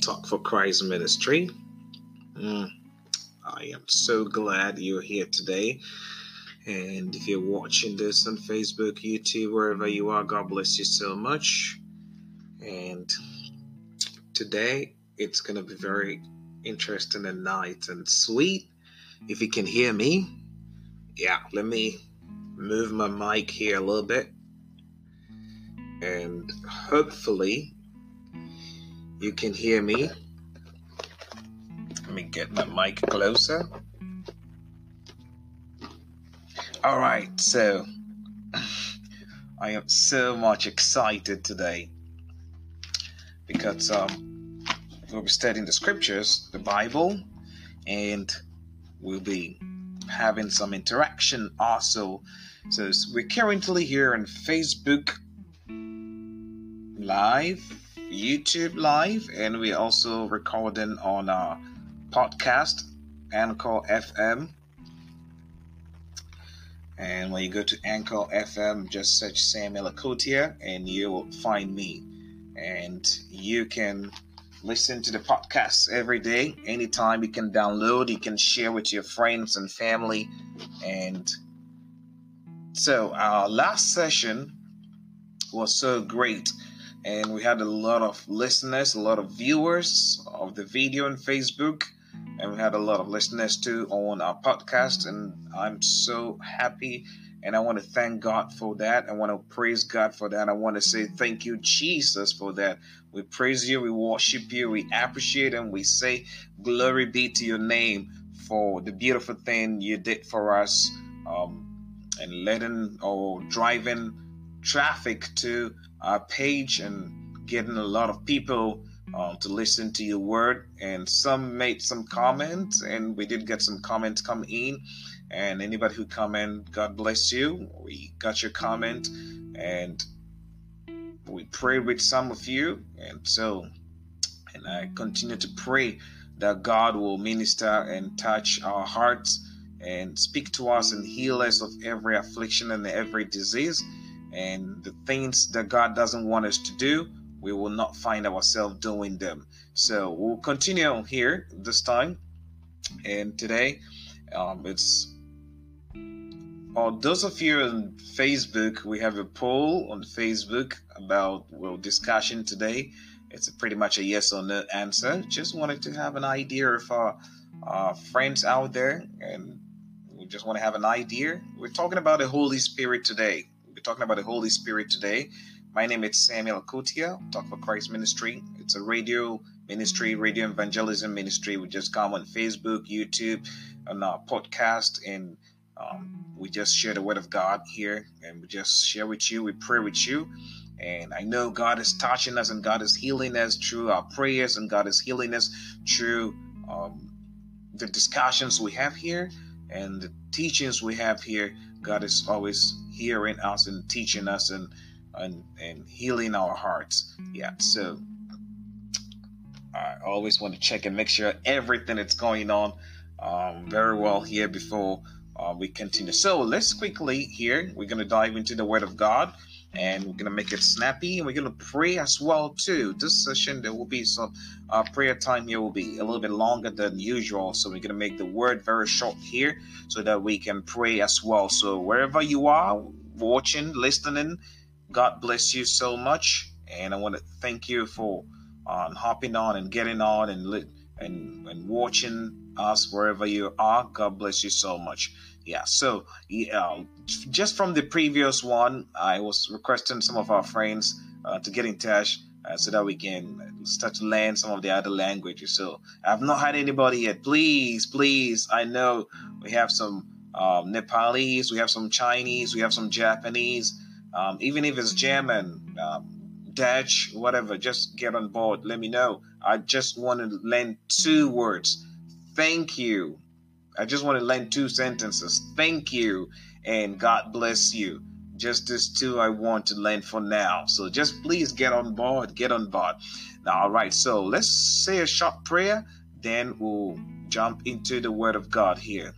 Talk for Christ Ministry. Mm, I am so glad you're here today. And if you're watching this on Facebook, YouTube, wherever you are, God bless you so much. And today it's going to be very interesting and nice and sweet. If you can hear me, yeah, let me move my mic here a little bit. And hopefully you can hear me. Let me get my mic closer. All right, so I am so much excited today because um, we'll be studying the scriptures, the Bible, and we'll be having some interaction also. So we're currently here on Facebook Live, YouTube Live, and we're also recording on our podcast, Anchor FM. And when you go to Anchor FM, just search Samuel Akotia and you will find me. And you can listen to the podcast every day, anytime. You can download, you can share with your friends and family. And so, our last session was so great. And we had a lot of listeners, a lot of viewers of the video on Facebook. And we had a lot of listeners too on our podcast. And i'm so happy. And i want to thank god for that. I want to praise god for that. I want to say thank you jesus for that. We praise you. We worship you. We appreciate and we say glory be to your name for the beautiful thing you did for us um, and letting or driving traffic to our page and getting a lot of people um, to listen to your word. And some made some comments, and we did get some comments come in. And anybody who comment, God bless you. We got your comment, and we prayed with some of you, and so, and I continue to pray that God will minister and touch our hearts and speak to us and heal us of every affliction and every disease and the things that God doesn't want us to do we will not find ourselves doing them. So we'll continue here this time. And today, um, it's for those of you on Facebook, we have a poll on Facebook about well discussion today. It's pretty much a yes or no answer. Just wanted to have an idea of our, our friends out there, and we just want to have an idea. We're talking about the Holy Spirit today. We're talking about the Holy Spirit today my name is Samuel Akotia, Talk for Christ Ministry. It's a radio ministry, radio evangelism ministry. We just come on Facebook, YouTube, on our podcast, and um, we just share the word of God here, and we just share with you. We pray with you, and I know God is touching us, and God is healing us through our prayers, and God is healing us through um, the discussions we have here and the teachings we have here. God is always hearing us and teaching us and and, and healing our hearts. Yeah, so I always want to check and make sure everything that's going on um, very well here before uh, we continue. So let's quickly here, we're going to dive into the Word of God and we're to make it snappy and we're to pray as well too this session there will be some uh, prayer time here will be a little bit longer than usual so we're to make the word very short here so that we can pray as well so wherever you are watching listening God bless you so much, and I want to thank you for um, hopping on and getting on and and and watching us wherever you are. God bless you so much. Yeah. So yeah, just from the previous one, I was requesting some of our friends uh, to get in touch. Uh, so that we can start to learn some of the other languages. So I've not had anybody yet. Please, please, I know we have some um, Nepalese, we have some Chinese, we have some Japanese, um, even if it's German, um, Dutch, whatever, just get on board. Let me know. I just want to learn two words. Thank you. I just want to learn two sentences. Thank you and God bless you. Just these two I want to learn for now. So just please get on board. Get on board. Now, all right. So let's say a short prayer. Then we'll jump into the Word of God here.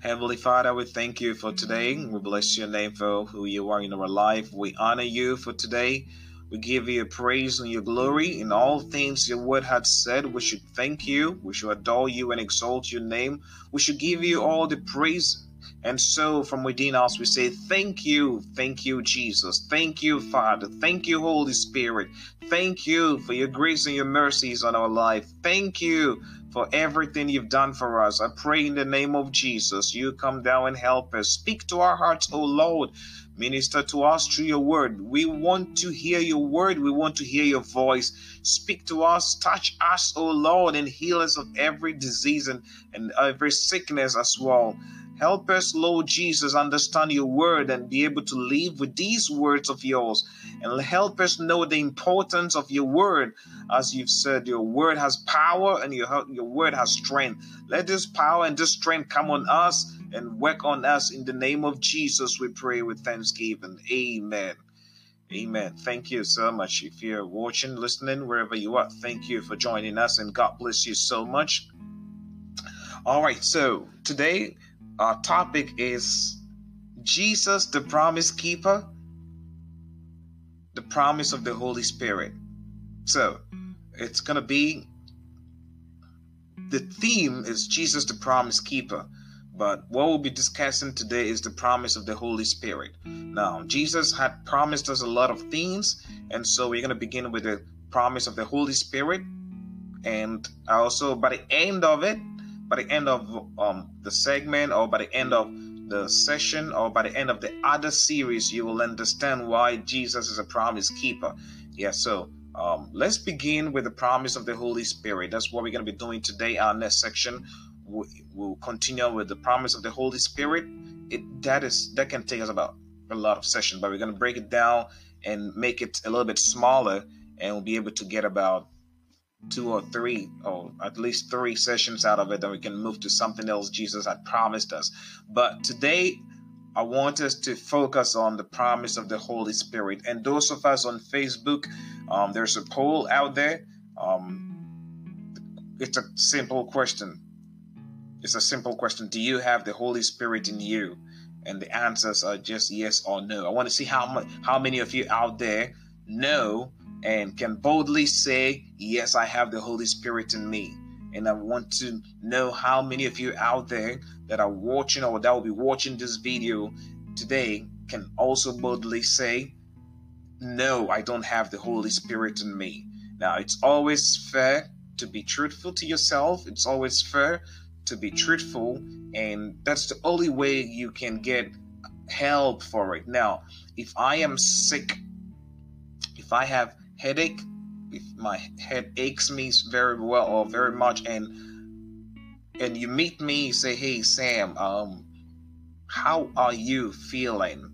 Heavenly Father, we thank you for today. We bless your name for who you are in our life. We honor you for today. We give you praise and your glory in all things your word had said. We should thank you. We should adore you and exalt your name. We should give you all the praise. And so from within us, we say, Thank you. Thank you, Jesus. Thank you, Father. Thank you, Holy Spirit. Thank you for your grace and your mercies on our life. Thank you for everything you've done for us. I pray in the name of Jesus, you come down and help us. Speak to our hearts, O Lord. Minister to us through your word. We want to hear your word. We want to hear your voice. Speak to us, touch us, O Lord, and heal us of every disease and, and every sickness as well. Help us, Lord Jesus, understand your word and be able to live with these words of yours. And help us know the importance of your word. As you've said, your word has power and your, your word has strength. Let this power and this strength come on us and work on us. In the name of Jesus, we pray with thanksgiving. Amen. Amen. Thank you so much. If you're watching, listening, wherever you are, thank you for joining us and God bless you so much. All right, so today our topic is Jesus, the promise keeper, the promise of the Holy Spirit. So it's going to be the theme is Jesus, the promise keeper. But what we'll be discussing today is the promise of the Holy Spirit. Now, Jesus had promised us a lot of things, and so we're going to begin with the promise of the Holy Spirit. And also, by the end of it, by the end of um, the segment or by the end of the session or by the end of the other series, you will understand why Jesus is a promise keeper. Yeah, so um, let's begin with the promise of the Holy Spirit. That's what we're going to be doing today. Our next section, we'll continue with the promise of the Holy Spirit. It that is that can take us about a lot of sessions, but we're going to break it down and make it a little bit smaller, and we'll be able to get about two or three or at least three sessions out of it then we can move to something else jesus had promised us. But today i want us to focus on the promise of the holy spirit. And those of us on facebook um, there's a poll out there. Um, it's a simple question. It's a simple question. Do you have the holy spirit in you? And the answers are just yes or no. I want to see how much how many of you out there know and can boldly say, Yes, I have the Holy Spirit in me. And I want to know how many of you out there that are watching or that will be watching this video today can also boldly say, No, I don't have the Holy Spirit in me. Now, it's always fair to be truthful to yourself, it's always fair to be truthful, and that's the only way you can get help for it. Now, if I am sick, if I have headache, if my head aches me very well or very much, and and you meet me, say, "Hey Sam, um, how are you feeling?"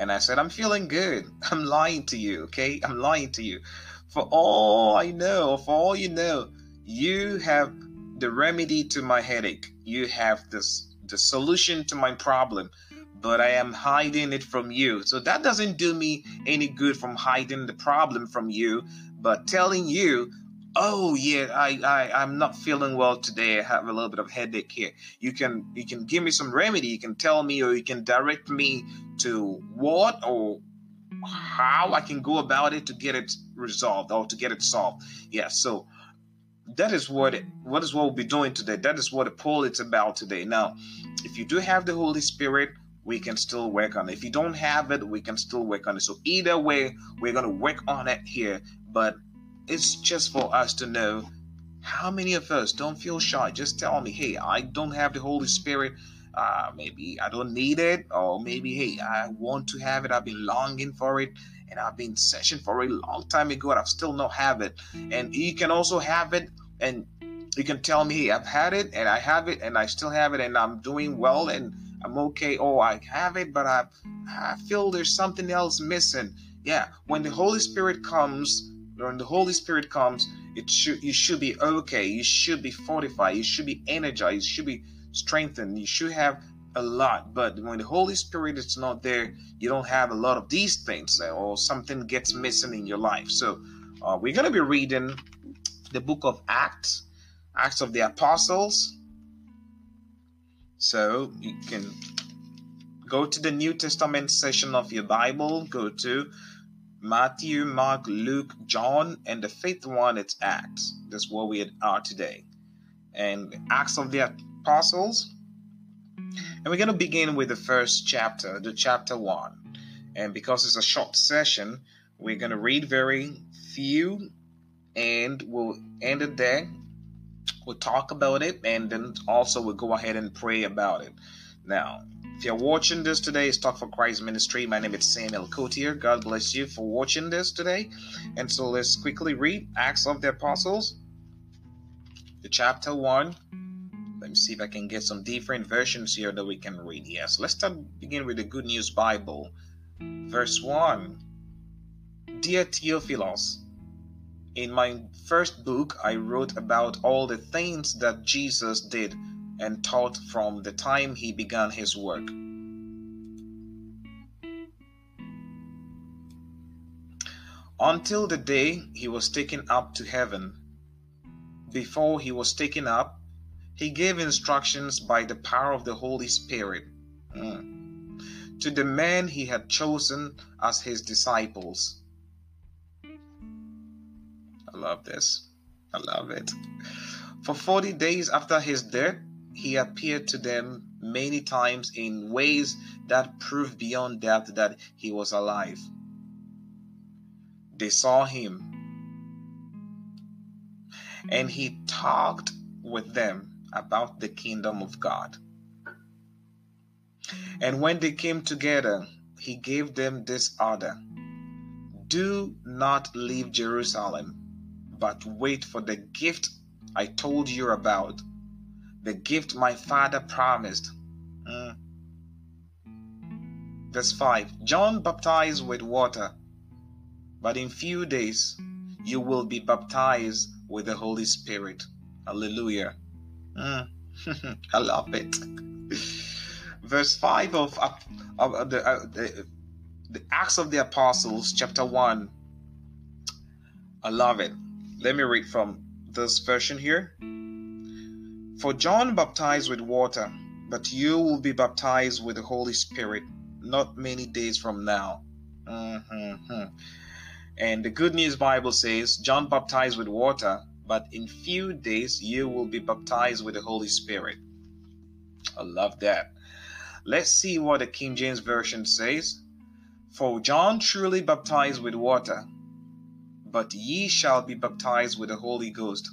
And I said, "I'm feeling good." I'm lying to you, okay? I'm lying to you. For all I know, for all you know, you have the remedy to my headache. You have this the solution to my problem but I am hiding it from you. So that doesn't do me any good from hiding the problem from you, but telling you, oh yeah, I, I I'm not feeling well today. I have a little bit of headache here. You can you can give me some remedy. You can tell me or you can direct me to what or how I can go about it to get it resolved or to get it solved. Yeah, so that is what it, what is what we'll be doing today. That is what the poll is about today. Now, if you do have the Holy Spirit, we can still work on it. If you don't have it, we can still work on it. So either way, we're going to work on it here. But it's just for us to know how many of us don't feel shy. Just tell me, hey, I don't have the Holy Spirit. Uh, maybe I don't need it, or maybe hey, I want to have it. I've been longing for it, and I've been searching for it a long time ago, and I've still not have it. And you can also have it, and you can tell me, hey, I've had it, and I have it, and I still have it, and I'm doing well, and I'm okay. Oh, I have it, but I, I feel there's something else missing. Yeah, when the Holy Spirit comes, when the Holy Spirit comes, it should you should be okay. You should be fortified. You should be energized. You should be strengthened. You should have a lot. But when the Holy Spirit is not there, you don't have a lot of these things, uh, or something gets missing in your life. So uh, we're gonna be reading the book of Acts, Acts of the Apostles so you can go to the New Testament section of your Bible, go to Matthew, Mark, Luke, John, and the fifth one it's Acts. That's where we are today. And Acts of the Apostles. And we're going to begin with the first chapter, the chapter one. And because it's a short session, we're going to read very few and we'll end it there. We'll talk about it and then also we'll go ahead and pray about it. Now, if you're watching this today, it's Talk for Christ Ministry. My name is Samuel Akotia. God bless you for watching this today. And so let's quickly read Acts of the Apostles, the chapter 1. Let me see if I can get some different versions here that we can read. Yes, let's start begin with the Good News Bible. Verse 1. Dear Theophilus, in my first book, I wrote about all the things that Jesus did and taught from the time he began his work. Until the day he was taken up to heaven. Before he was taken up, he gave instructions by the power of the Holy Spirit mm, to the men he had chosen as his disciples love this. I love it. For 40 days after his death, he appeared to them many times in ways that proved beyond doubt that he was alive. They saw him and he talked with them about the kingdom of God. And when they came together, he gave them this order Do not leave Jerusalem but wait for the gift I told you about, the gift my father promised. Mm. Verse 5 John baptized with water, but in few days you will be baptized with the Holy Spirit. Hallelujah. Mm. I love it. Verse 5 of, of the, uh, the, the Acts of the Apostles, chapter 1. I love it. Let me read from this version here. For John baptized with water, but you will be baptized with the Holy Spirit not many days from now. Mm-hmm. And the Good News Bible says John baptized with water, but in few days you will be baptized with the Holy Spirit. I love that. Let's see what the King James Version says. For John truly baptized with water, but ye shall be baptized with the Holy Ghost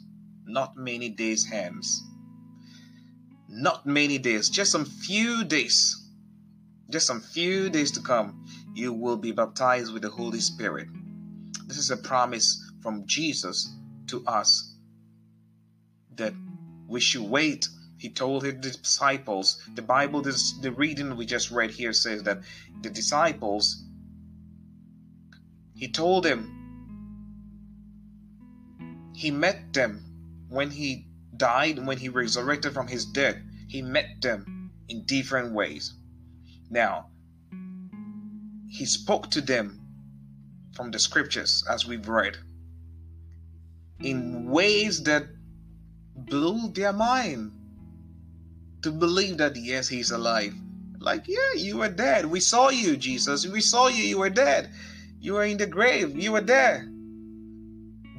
not many days hence. Not many days, just some few days, just some few days to come, you will be baptized with the Holy Spirit. This is a promise from Jesus to us that we should wait. He told his disciples, the Bible, this, the reading we just read here says that the disciples, he told them he met them when he died, when he resurrected from his death. He met them in different ways. Now, he spoke to them from the scriptures as we've read in ways that blew their mind to believe that yes, he's alive. Like, yeah, you were dead. We saw you, Jesus. We saw you. You were dead. You were in the grave. You were there.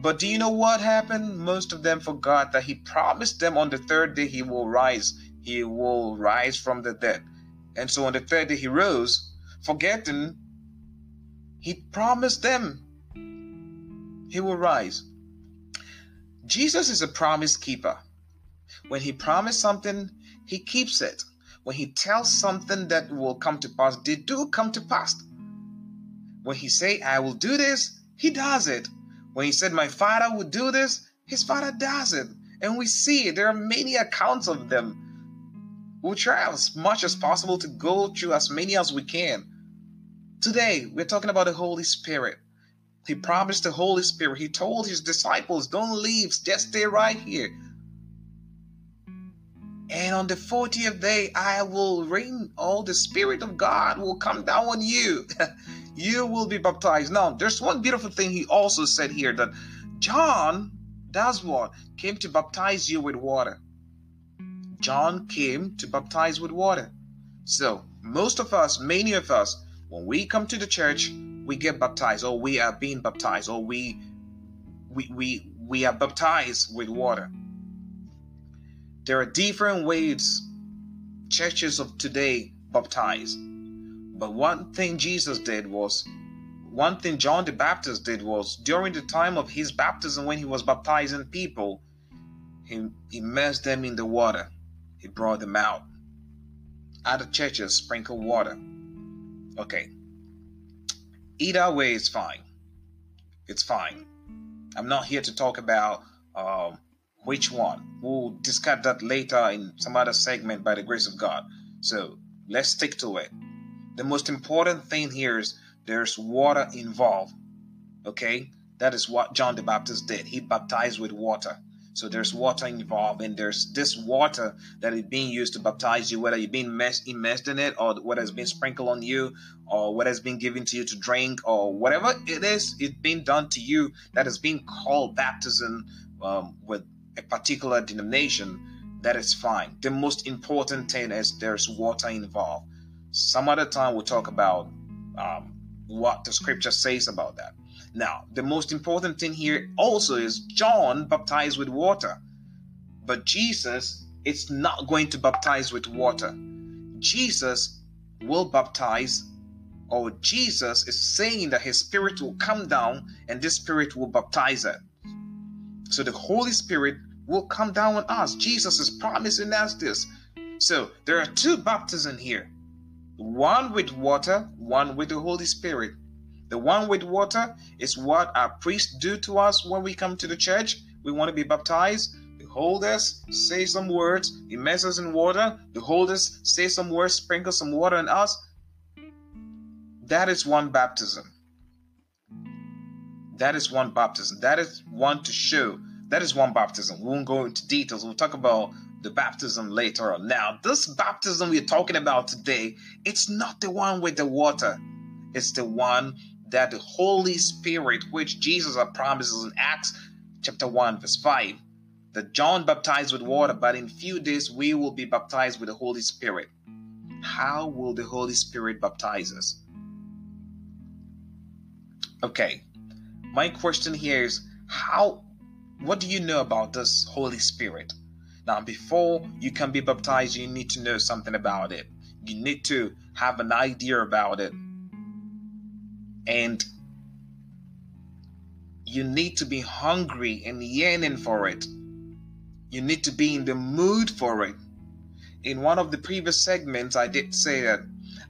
But do you know what happened? Most of them forgot that he promised them on the third day he will rise. He will rise from the dead. And so on the third day he rose, forgetting he promised them he will rise. Jesus is a promise keeper. When he promised something, he keeps it. When he tells something that will come to pass, they do come to pass. When he say, I will do this, he does it. When he said, My father would do this, his father does it. And we see it. There are many accounts of them. We'll try as much as possible to go through as many as we can. Today, we're talking about the Holy Spirit. He promised the Holy Spirit. He told his disciples, Don't leave, just stay right here. And on the 40th day, I will rain, all the Spirit of God will come down on you. you will be baptized. Now, there's one beautiful thing he also said here that John, does what? Came to baptize you with water. John came to baptize with water. So, most of us, many of us, when we come to the church, we get baptized or we are being baptized or we we we we are baptized with water. There are different ways churches of today baptize. But one thing Jesus did was one thing John the Baptist did was during the time of his baptism when he was baptizing people, he immersed them in the water. He brought them out. Other churches sprinkle water. Okay. Either way is fine. It's fine. I'm not here to talk about um, which one. We'll discuss that later in some other segment by the grace of God. So let's stick to it. The most important thing here is there's water involved. Okay? That is what John the Baptist did. He baptized with water. So there's water involved, and there's this water that is being used to baptize you, whether you're being immersed in it, or whether it's been sprinkled on you, or what has been given to you to drink, or whatever it is, it's being done to you that is being called baptism um, with a particular denomination. That is fine. The most important thing is there's water involved. Some other time we'll talk about um, what the scripture says about that. Now, the most important thing here also is John baptized with water, but Jesus is not going to baptize with water. Jesus will baptize, or Jesus is saying that his spirit will come down and this spirit will baptize it. So the Holy Spirit will come down on us. Jesus is promising us this. So there are two baptisms here one with water, one with the Holy Spirit. The one with water is what our priests do to us when we come to the church. We want to be baptized. They hold us, say some words, immerse us in water. The hold us, say some words, sprinkle some water on us. That is one baptism. That is one baptism. That is one to show. That is one baptism. We won't go into details. We'll talk about the baptism later on. Now, this baptism we're talking about today, it's not the one with the water. It's the one that the Holy Spirit, which Jesus promises in Acts chapter 1, verse 5, that John baptized with water, but in few days we will be baptized with the Holy Spirit. How will the Holy Spirit baptize us? Okay, my question here is how what do you know about this Holy Spirit? Now, before you can be baptized, you need to know something about it. You need to have an idea about it. And you need to be hungry and yearning for it. You need to be in the mood for it. In one of the previous segments, I did say that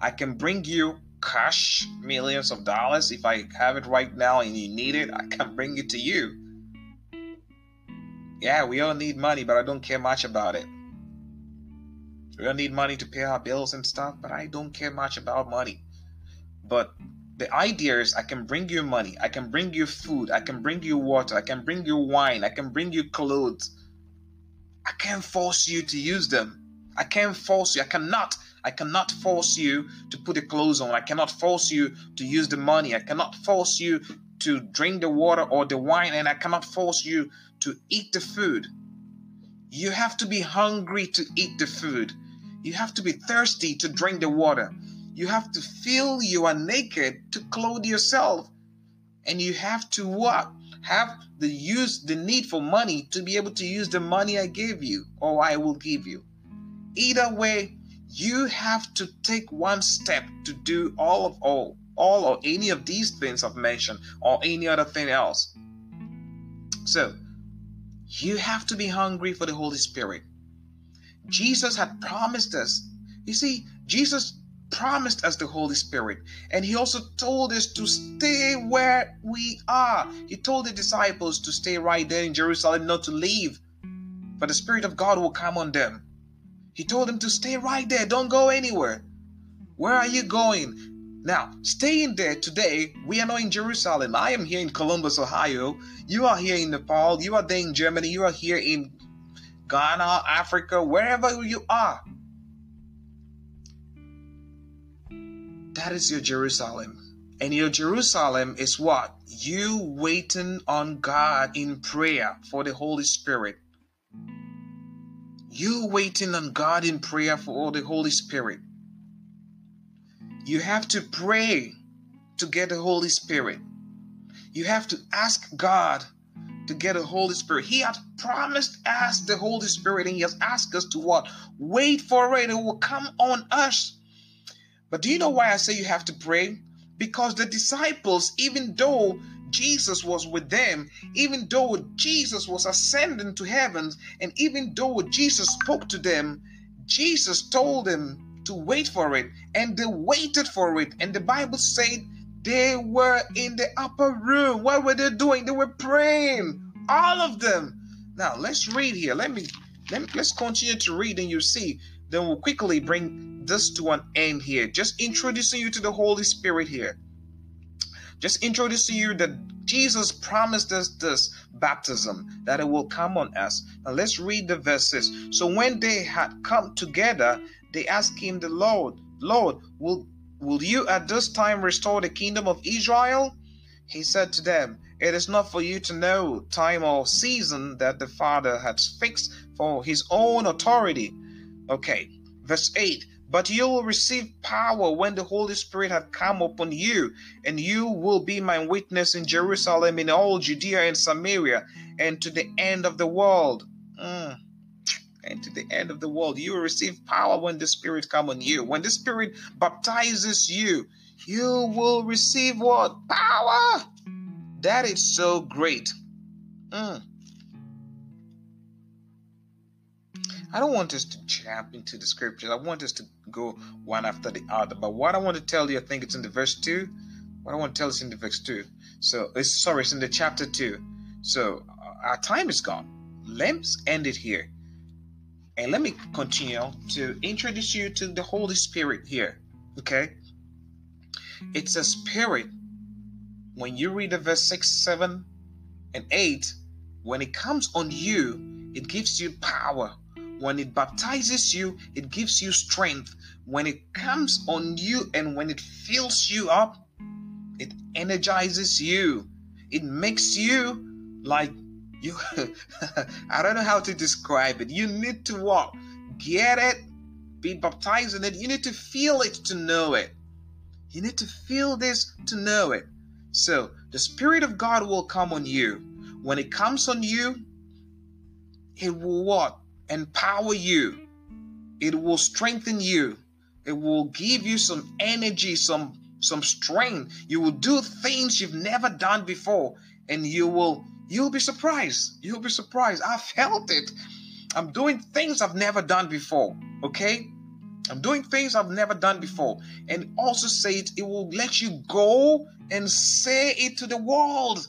I can bring you cash, millions of dollars. If I have it right now and you need it, I can bring it to you. Yeah, we all need money, but I don't care much about it. We all need money to pay our bills and stuff, but I don't care much about money. But the idea is I can bring you money, I can bring you food, I can bring you water, I can bring you wine, I can bring you clothes. I can't force you to use them. I can't force you. I cannot. I cannot force you to put the clothes on. I cannot force you to use the money. I cannot force you to drink the water or the wine, and I cannot force you to eat the food. You have to be hungry to eat the food. You have to be thirsty to drink the water. You have to feel you are naked to clothe yourself. And you have to what? Have the use the need for money to be able to use the money I gave you or I will give you. Either way, you have to take one step to do all of all all or any of these things I've mentioned or any other thing else. So, you have to be hungry for the Holy Spirit. Jesus had promised us. You see, Jesus promised us the Holy Spirit, and He also told us to stay where we are. He told the disciples to stay right there in Jerusalem, not to leave, for the Spirit of God will come on them. He told them to stay right there, don't go anywhere. Where are you going? Now, staying there today, we are not in Jerusalem. I am here in Columbus, Ohio. You are here in Nepal. You are there in Germany. You are here in Ghana, Africa, wherever you are. That is your Jerusalem. And your Jerusalem is what? You waiting on God in prayer for the Holy Spirit. You waiting on God in prayer for the Holy Spirit. You have to pray to get the Holy Spirit. You have to ask God to get the Holy Spirit. He has promised us the Holy Spirit and He has asked us to what? Wait for it. It will come on us. But do you know why I say you have to pray? Because the disciples, even though Jesus was with them, even though Jesus was ascending to heavens, and even though Jesus spoke to them, Jesus told them to wait for it, and they waited for it. And the Bible said they were in the upper room. What were they doing? They were praying. All of them. Now let's read here. Let me let me let's continue to read and you see. Then we'll quickly bring this to an end here. Just introducing you to the Holy Spirit here. Just introducing you that Jesus promised us this baptism, that it will come on us. Now let's read the verses. So when they had come together, they asked him, the Lord, Lord, will will you at this time restore the kingdom of Israel? He said to them, It is not for you to know time or season that the Father has fixed for his own authority. Okay, verse 8 but you will receive power when the Holy Spirit has come upon you, and you will be my witness in Jerusalem, in all Judea and Samaria, and to the end of the world. Mm. And to the end of the world, you will receive power when the Spirit come on you. When the Spirit baptizes you, you will receive what? Power! That is so great. Mm. I don't want us to jump into the scriptures. I want us to go one after the other. But what I want to tell you, I think it's in the verse 2. What I want to tell is in the verse 2. So, it's sorry, it's in the chapter 2. So, our time is gone. Let's end it here. And let me continue to introduce you to the Holy Spirit here. Okay? It's a spirit. When you read the verse 6, 7, and 8, when it comes on you, it gives you power when it baptizes you, it gives you strength. When it comes on you and when it fills you up, it energizes you. It makes you like you. I don't know how to describe it. You need to walk, get it, be baptized in it. You need to feel it to know it. You need to feel this to know it. So the Spirit of God will come on you. When it comes on you, it will what? empower you. It will strengthen you. It will give you some energy, some some strength. You will do things you've never done before and you will you'll be surprised. You'll be surprised. I felt it. I'm doing things I've never done before, okay? I'm doing things I've never done before. And also say it, it will let you go and say it to the world.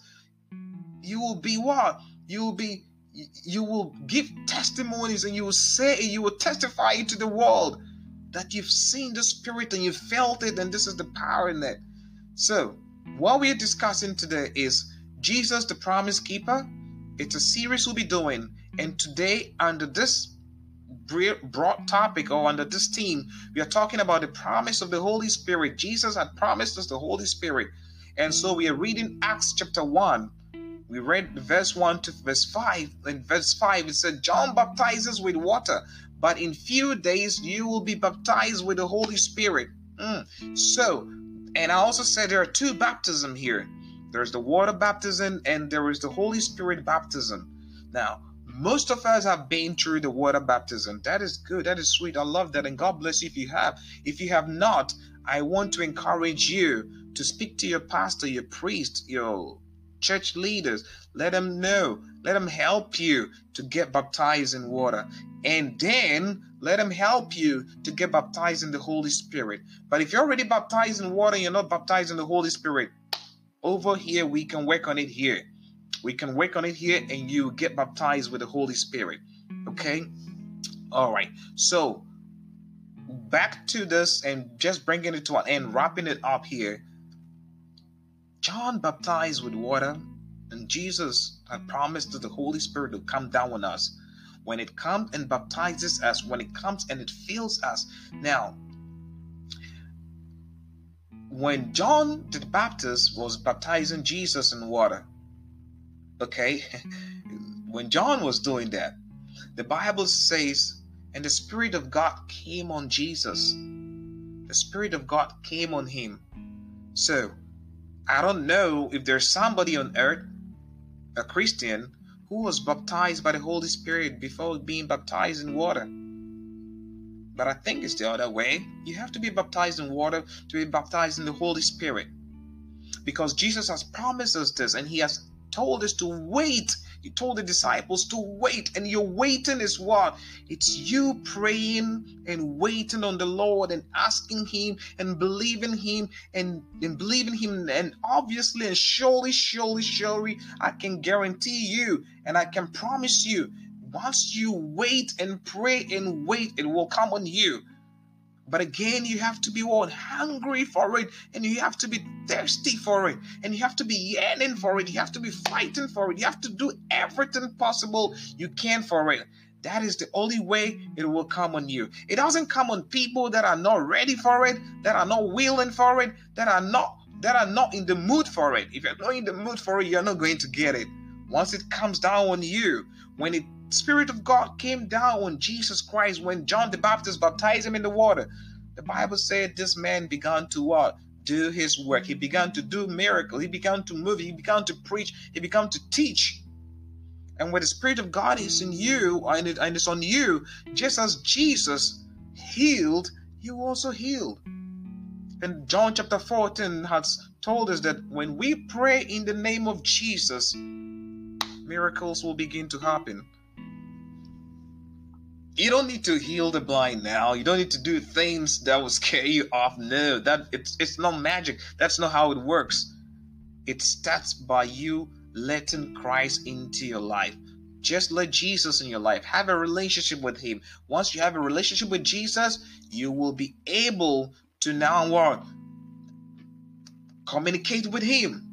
You will be what? You will be you will give testimonies and you will say you will testify to the world that you've seen the spirit and you felt it and this is the power in it so what we're discussing today is jesus the promise keeper it's a series we'll be doing and today under this broad topic or under this theme we are talking about the promise of the holy spirit jesus had promised us the holy spirit and so we are reading acts chapter 1 we read verse 1 to verse 5. In verse 5, it said, John baptizes with water, but in few days you will be baptized with the Holy Spirit. Mm. So, and I also said there are two baptism here. There's the water baptism and there is the Holy Spirit baptism. Now, most of us have been through the water baptism. That is good. That is sweet. I love that. And God bless you if you have. If you have not, I want to encourage you to speak to your pastor, your priest, your church leaders. Let them know. Let them help you to get baptized in water. And then let them help you to get baptized in the Holy Spirit. But if you're already baptized in water you're not baptized in the Holy Spirit, over here we can work on it here. We can work on it here and you get baptized with the Holy Spirit. Okay? All right. So back to this and just bringing it to an end, wrapping it up here. John baptized with water, and Jesus had promised that the Holy Spirit would come down on us. When it comes and baptizes us, when it comes and it fills us. Now, when John the Baptist was baptizing Jesus in water, okay, when John was doing that, the Bible says, and the Spirit of God came on Jesus. The Spirit of God came on him. So, I don't know if there's somebody on earth, a Christian, who was baptized by the Holy Spirit before being baptized in water. But I think it's the other way. You have to be baptized in water to be baptized in the Holy Spirit. Because Jesus has promised us this and He has told us to wait he told the disciples to wait, and your waiting is what? It's you praying and waiting on the Lord and asking Him and believing Him and, and believing Him. And obviously, and surely, surely, surely, I can guarantee you and I can promise you once you wait and pray and wait, it will come on you. But again, you have to be what hungry for it, and you have to be thirsty for it, and you have to be yearning for it. You have to be fighting for it. You have to do everything possible you can for it. That is the only way it will come on you. It doesn't come on people that are not ready for it, that are not willing for it, that are not that are not in the mood for it. If you're not in the mood for it, you're not going to get it. Once it comes down on you, when the Spirit of God came down on Jesus Christ, when John the Baptist baptized him in the water, the Bible said this man began to what? Do his work. He began to do miracle. He began to move. He began to preach. He began to teach. And when the Spirit of God is in you and, it, and it's on you, just as Jesus healed, you also healed. And John chapter 14 has told us that when we pray in the name of Jesus, miracles will begin to happen. You don't need to heal the blind now. You don't need to do things that will scare you off. No, that it's it's not magic. That's not how it works. It starts by you letting Christ into your life. Just let Jesus in your life. Have a relationship with Him. Once you have a relationship with Jesus, you will be able to now what? Communicate with Him.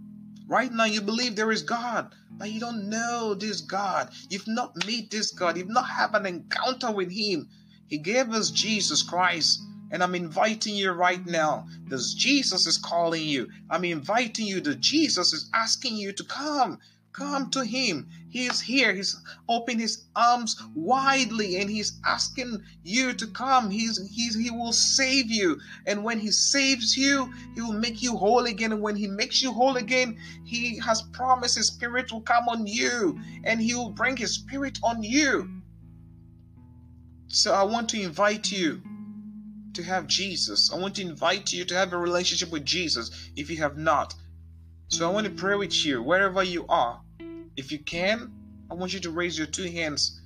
Right now, you believe there is God, but you don't know this God. You've not met this God. You've not had an encounter with Him. He gave us Jesus Christ. And I'm inviting you right now. This Jesus is calling you. I'm inviting you. The Jesus is asking you to come. Come to him. He is here. He's opening his arms widely and he's asking you to come. He's, he's he will save you. And when he saves you, he will make you whole again. And when he makes you whole again, he has promised his spirit will come on you and he will bring his spirit on you. So I want to invite you to have Jesus. I want to invite you to have a relationship with Jesus if you have not. So I want to pray with you wherever you are. If you can, I want you to raise your two hands.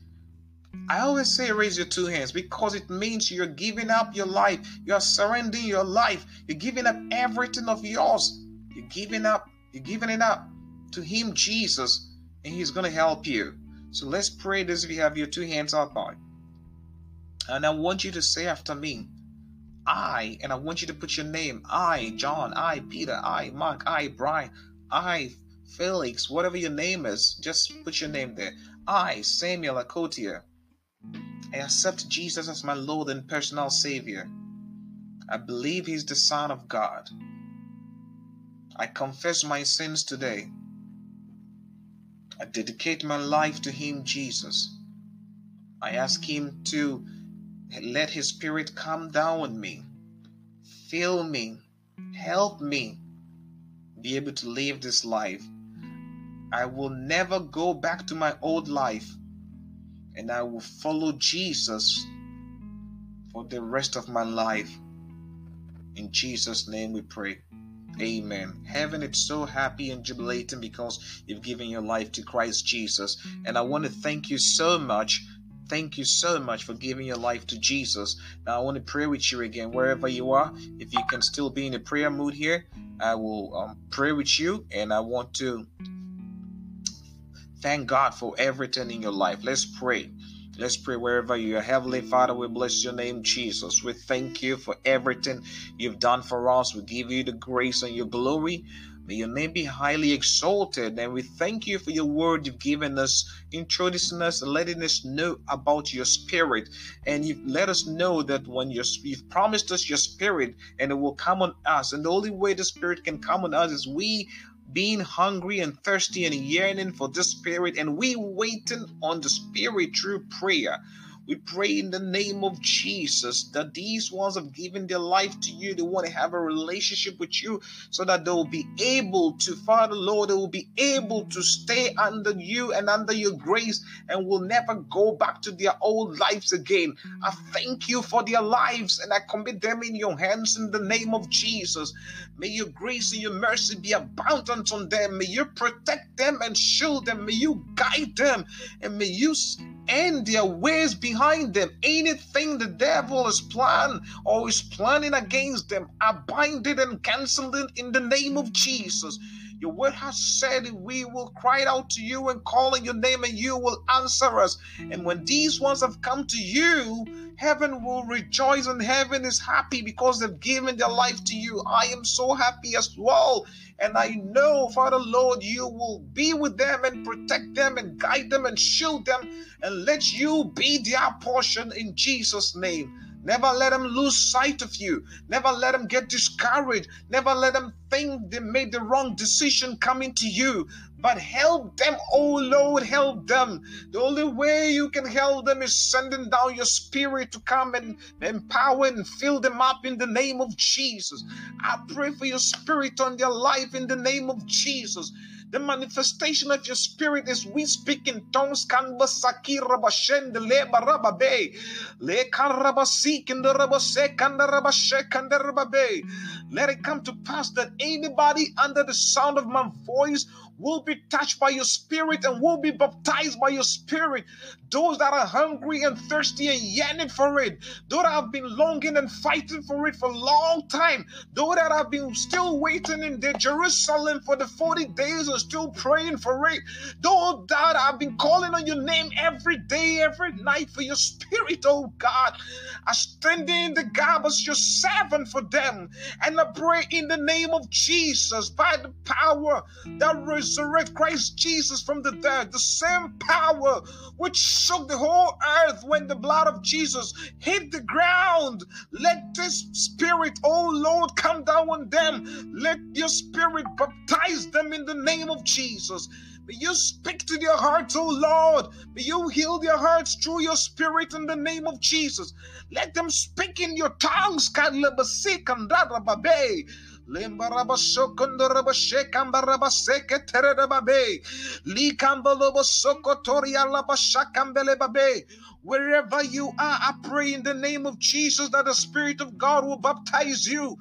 I always say raise your two hands because it means you're giving up your life. You're surrendering your life. You're giving up everything of yours. You're giving up. You're giving it up to Him, Jesus, and He's going to help you. So let's pray this if you have your two hands out by. And I want you to say after me, I, and I want you to put your name. I, John. I, Peter. I, Mark. I, Brian. I, Felix, whatever your name is, just put your name there. I, Samuel Akotia, I accept Jesus as my Lord and personal Savior. I believe He's the Son of God. I confess my sins today. I dedicate my life to Him, Jesus. I ask Him to let His Spirit come down on me, fill me, help me be able to live this life I will never go back to my old life and I will follow Jesus for the rest of my life. In Jesus' name we pray. Amen. Heaven is so happy and jubilating because you've given your life to Christ Jesus. And I want to thank you so much. Thank you so much for giving your life to Jesus. Now, I want to pray with you again, wherever you are. If you can still be in a prayer mood here, I will um, pray with you and I want to Thank God for everything in your life. Let's pray. Let's pray wherever you are. Heavenly Father, we bless your name, Jesus. We thank you for everything you've done for us. We give you the grace and your glory. May your name be highly exalted. And we thank you for your word you've given us, introducing us letting us know about your spirit. And you've let us know that when you've promised us your spirit and it will come on us. And the only way the spirit can come on us is we being hungry and thirsty and yearning for the Spirit, and we waiting on the Spirit through prayer. We pray in the name of Jesus that these ones have given their life to you. They want to have a relationship with you so that they will be able to, Father Lord, they will be able to stay under you and under your grace and will never go back to their old lives again. I thank you for their lives and I commit them in your hands in the name of Jesus. May your grace and your mercy be abundant on them. May you protect them and shield them. May you guide them and may you and their ways behind them. Anything the devil is planning or is planning against them, I bind it and cancel it in the name of Jesus. Your word has said we will cry out to you and call on your name and you will answer us. And when these ones have come to you, heaven will rejoice and heaven is happy because they've given their life to you. I am so happy as well. And I know, Father Lord, you will be with them and protect them and guide them and shield them and let you be their portion in Jesus' name. Never let them lose sight of you. Never let them get discouraged. Never let them think they made the wrong decision coming to you. But help them, oh Lord, help them. The only way you can help them is sending down your spirit to come and empower and fill them up in the name of Jesus. I pray for your spirit on their life in the name of Jesus. The manifestation of your spirit is we speak in tongues. Let it come to pass that anybody under the sound of my voice will be touched by your spirit and will be baptized by your spirit. Those that are hungry and thirsty and yearning for it, those that have been longing and fighting for it for a long time, those that have been still waiting in their Jerusalem for the 40 days and still praying for it, those that have been calling on your name every day, every night for your spirit, oh God, I stand in the gap as your servant for them. And I pray in the name of Jesus by the power that resurrect Christ Jesus from the dead, the same power which shook the whole earth when the blood of Jesus hit the ground. Let this spirit, oh Lord, come down on them. Let your spirit baptize them in the name of Jesus. May you speak to their hearts, oh Lord. May you heal their hearts through your spirit in the name of Jesus. Let them speak in your tongues. Shekambaraba Wherever you are, I pray in the name of Jesus that the Spirit of God will baptize you.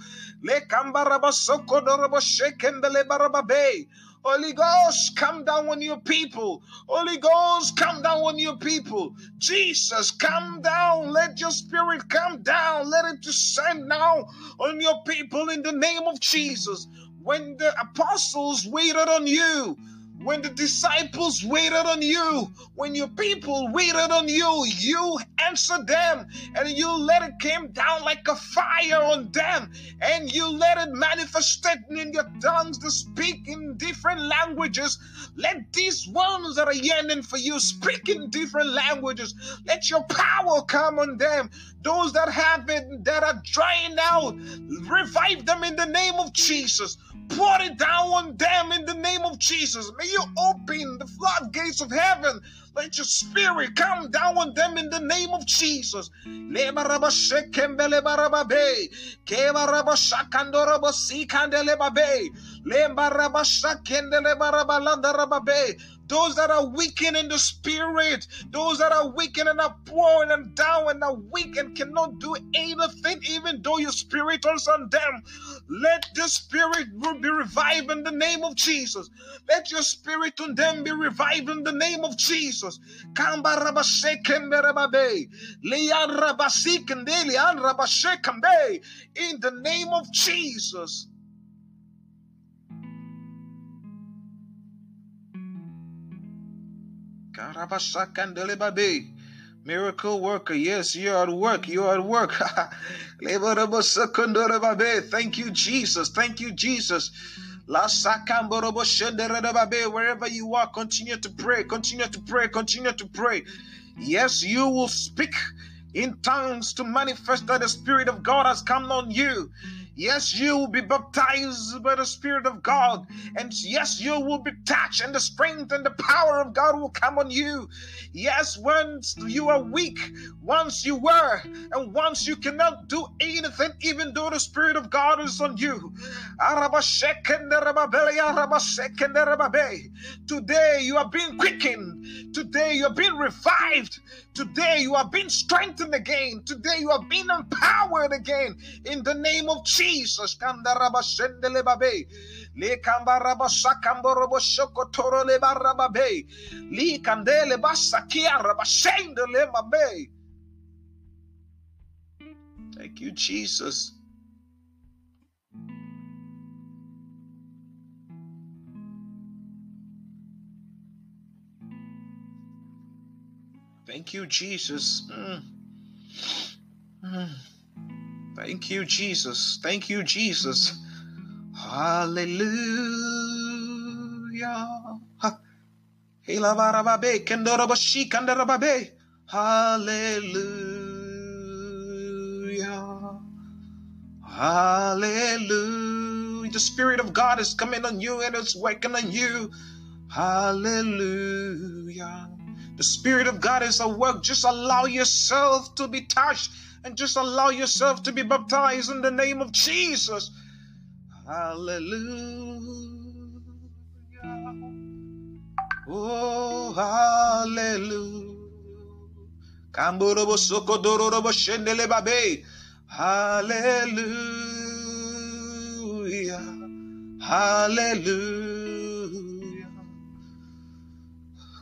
Holy Ghost, come down on your people. Holy Ghost, come down on your people. Jesus, come down. Let your spirit come down. Let it descend now on your people in the name of Jesus. When the apostles waited on you, when the disciples waited on you, when your people waited on you, you answered them and you let it came down like a fire on them and you let it manifest in your tongues to speak in different languages. Let these ones that are yearning for you speak in different languages. Let your power come on them. Those that have it, that are drying out, revive them in the name of Jesus. Pour it down on them in the name of Jesus. May you open the floodgates of heaven. Let your spirit come down on them in the name of Jesus. Those that are weakened in the spirit, those that are weakened and are poor and down and are weak and cannot do anything, even though your spirit is on them. Let the spirit be revived in the name of Jesus. Let your spirit on them be revived in the name of Jesus. In the name of Jesus. Miracle worker, yes, you're at work. You're at work. Thank you, Jesus. Thank you, Jesus. Wherever you are, continue to pray, continue to pray, continue to pray. Yes, you will speak in tongues to manifest that the Spirit of God has come on you. Yes, you will be baptized by the Spirit of God. And yes, you will be touched, and the strength and the power of God will come on you. Yes, once you are weak, once you were, and once you cannot do anything, even though the Spirit of God is on you. Today you are being quickened. Today you are being revived. Today you are being strengthened again. Today you are being empowered again. In the name of Jesus. Thank you, sakamborobo Thank you, Jesus. Mm. Mm. Thank you, Jesus. Thank you, Jesus. Hallelujah. Hallelujah. Hallelujah. The Spirit of God is coming on you and it's working on you. Hallelujah. The Spirit of God is at work. Just allow yourself to be touched and just allow yourself to be baptized in the name of Jesus. Hallelujah. Oh, hallelujah. Hallelujah. Hallelujah.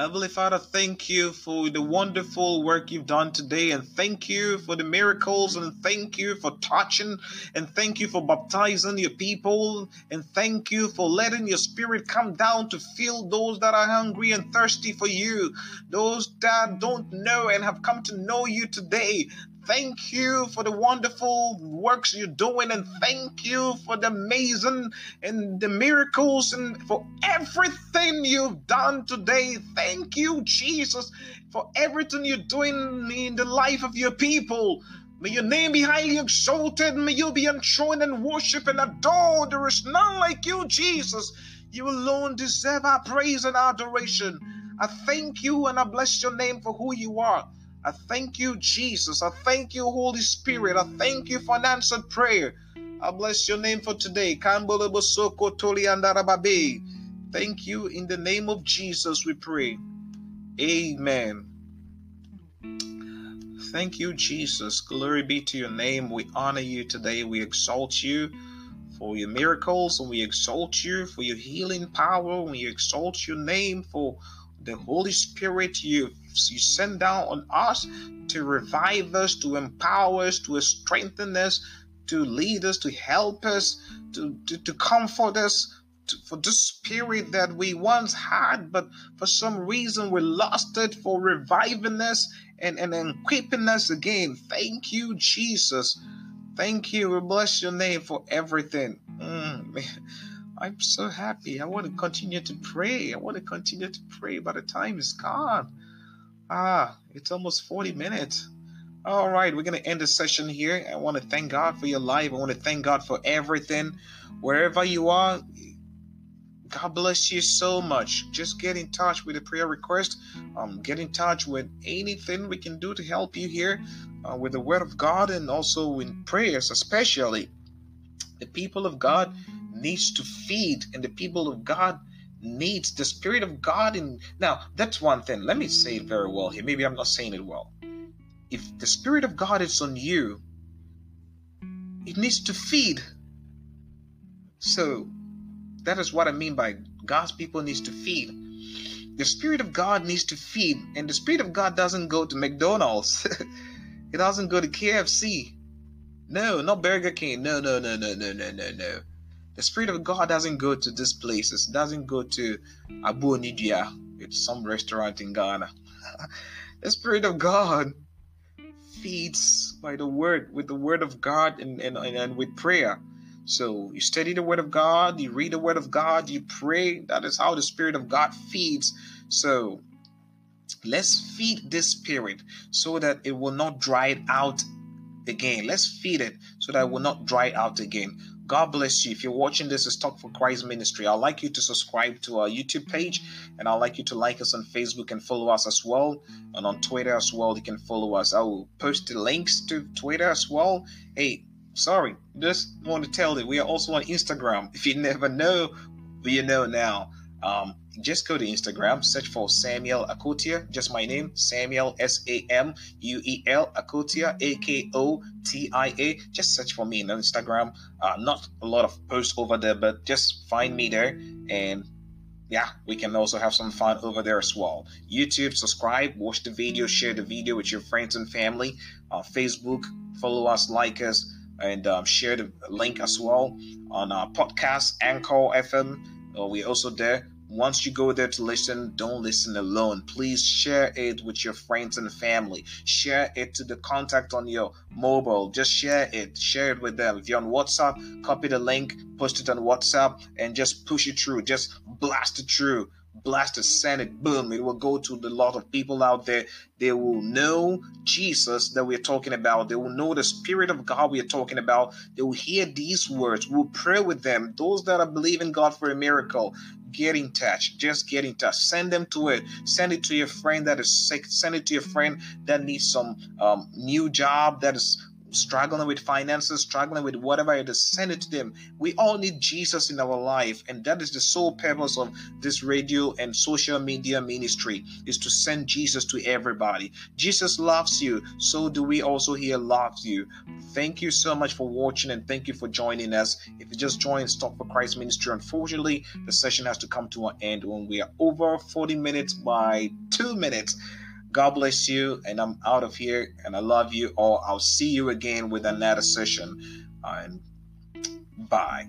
Heavenly Father, thank you for the wonderful work you've done today, and thank you for the miracles, and thank you for touching, and thank you for baptizing your people, and thank you for letting your spirit come down to fill those that are hungry and thirsty for you, those that don't know and have come to know you today. Thank you for the wonderful works you're doing, and thank you for the amazing and the miracles and for everything you've done today. Thank you, Jesus, for everything you're doing in the life of your people. May your name be highly exalted. May you be enthroned and worshiped and adored. There is none like you, Jesus. You alone deserve our praise and adoration. I thank you and I bless your name for who you are. I thank you, Jesus. I thank you, Holy Spirit. I thank you for an answered prayer. I bless your name for today. Thank you. In the name of Jesus, we pray. Amen. Thank you, Jesus. Glory be to your name. We honor you today. We exalt you for your miracles and we exalt you for your healing power. We exalt your name for the Holy Spirit you, you send down on us to revive us, to empower us, to strengthen us, to lead us, to help us, to, to, to comfort us. To, for the spirit that we once had, but for some reason we lost it, for reviving us and, and equipping us again. Thank you, Jesus. Thank you. We bless your name for everything. Mm, I'm so happy. I want to continue to pray. I want to continue to pray, but the time is gone. Ah, it's almost 40 minutes. All right, we're going to end the session here. I want to thank God for your life. I want to thank God for everything. Wherever you are, God bless you so much. Just get in touch with a prayer request. Um, get in touch with anything we can do to help you here uh, with the Word of God and also in prayers, especially the people of God needs to feed and the people of God needs the Spirit of God in. Now, that's one thing. Let me say it very well here. Maybe I'm not saying it well. If the Spirit of God is on you, it needs to feed. So that is what I mean by God's people needs to feed. The Spirit of God needs to feed, and the Spirit of God doesn't go to McDonald's. it doesn't go to KFC. No, not Burger King. No, no, no, no, no, no, no, no the Spirit of God doesn't go to these places, doesn't go to Abu Nidia, it's some restaurant in Ghana. the Spirit of God feeds by the word, with the word of God and, and, and with prayer. So you study the word of God, you read the word of God, you pray. That is how the Spirit of God feeds. So let's feed this spirit so that it will not dry it out again. Let's feed it so that it will not dry out again. God bless you. If you're watching this it's Talk for Christ Ministry, I'd like you to subscribe to our YouTube page and I'd like you to like us on Facebook and follow us as well. And on Twitter as well, you can follow us. I will post the links to Twitter as well. Hey, sorry, just want to tell you, we are also on Instagram. If you never know, you know now. Um, just go to Instagram, search for Samuel Akotia, just my name, Samuel S A M U E L Akotia A K O T I A. Just search for me on Instagram. Uh, not a lot of posts over there, but just find me there and yeah, we can also have some fun over there as well. YouTube, subscribe, watch the video, share the video with your friends and family. Uh, Facebook, follow us, like us, and um, share the link as well on our podcast, Anchor FM. Uh, we're also there. Once you go there to listen, don't listen alone. Please share it with your friends and family. Share it to the contact on your mobile. Just share it. Share it with them. If you're on WhatsApp, copy the link, post it on WhatsApp, and just push it through. Just blast it through blast send it, boom, it will go to the lot of people out there. They will know Jesus that we're talking about. They will know the Spirit of God we are talking about. They will hear these words. We'll pray with them. Those that are believing God for a miracle, get in touch. Just get in touch. Send them to it. Send it to your friend that is sick. Send it to your friend that needs some um, new job that is struggling with finances, struggling with whatever it is, send it to them. We all need Jesus in our life, and that is the sole purpose of this radio and social media ministry is to send Jesus to everybody. Jesus loves you, so do we also here love you. Thank you so much for watching and thank you for joining us. If you just joined Talk for Christ Ministry, unfortunately, the session has to come to an end when we are over 40 minutes by two minutes. God bless you, and I'm out of here, and I love you all. I'll see you again with another session, and bye.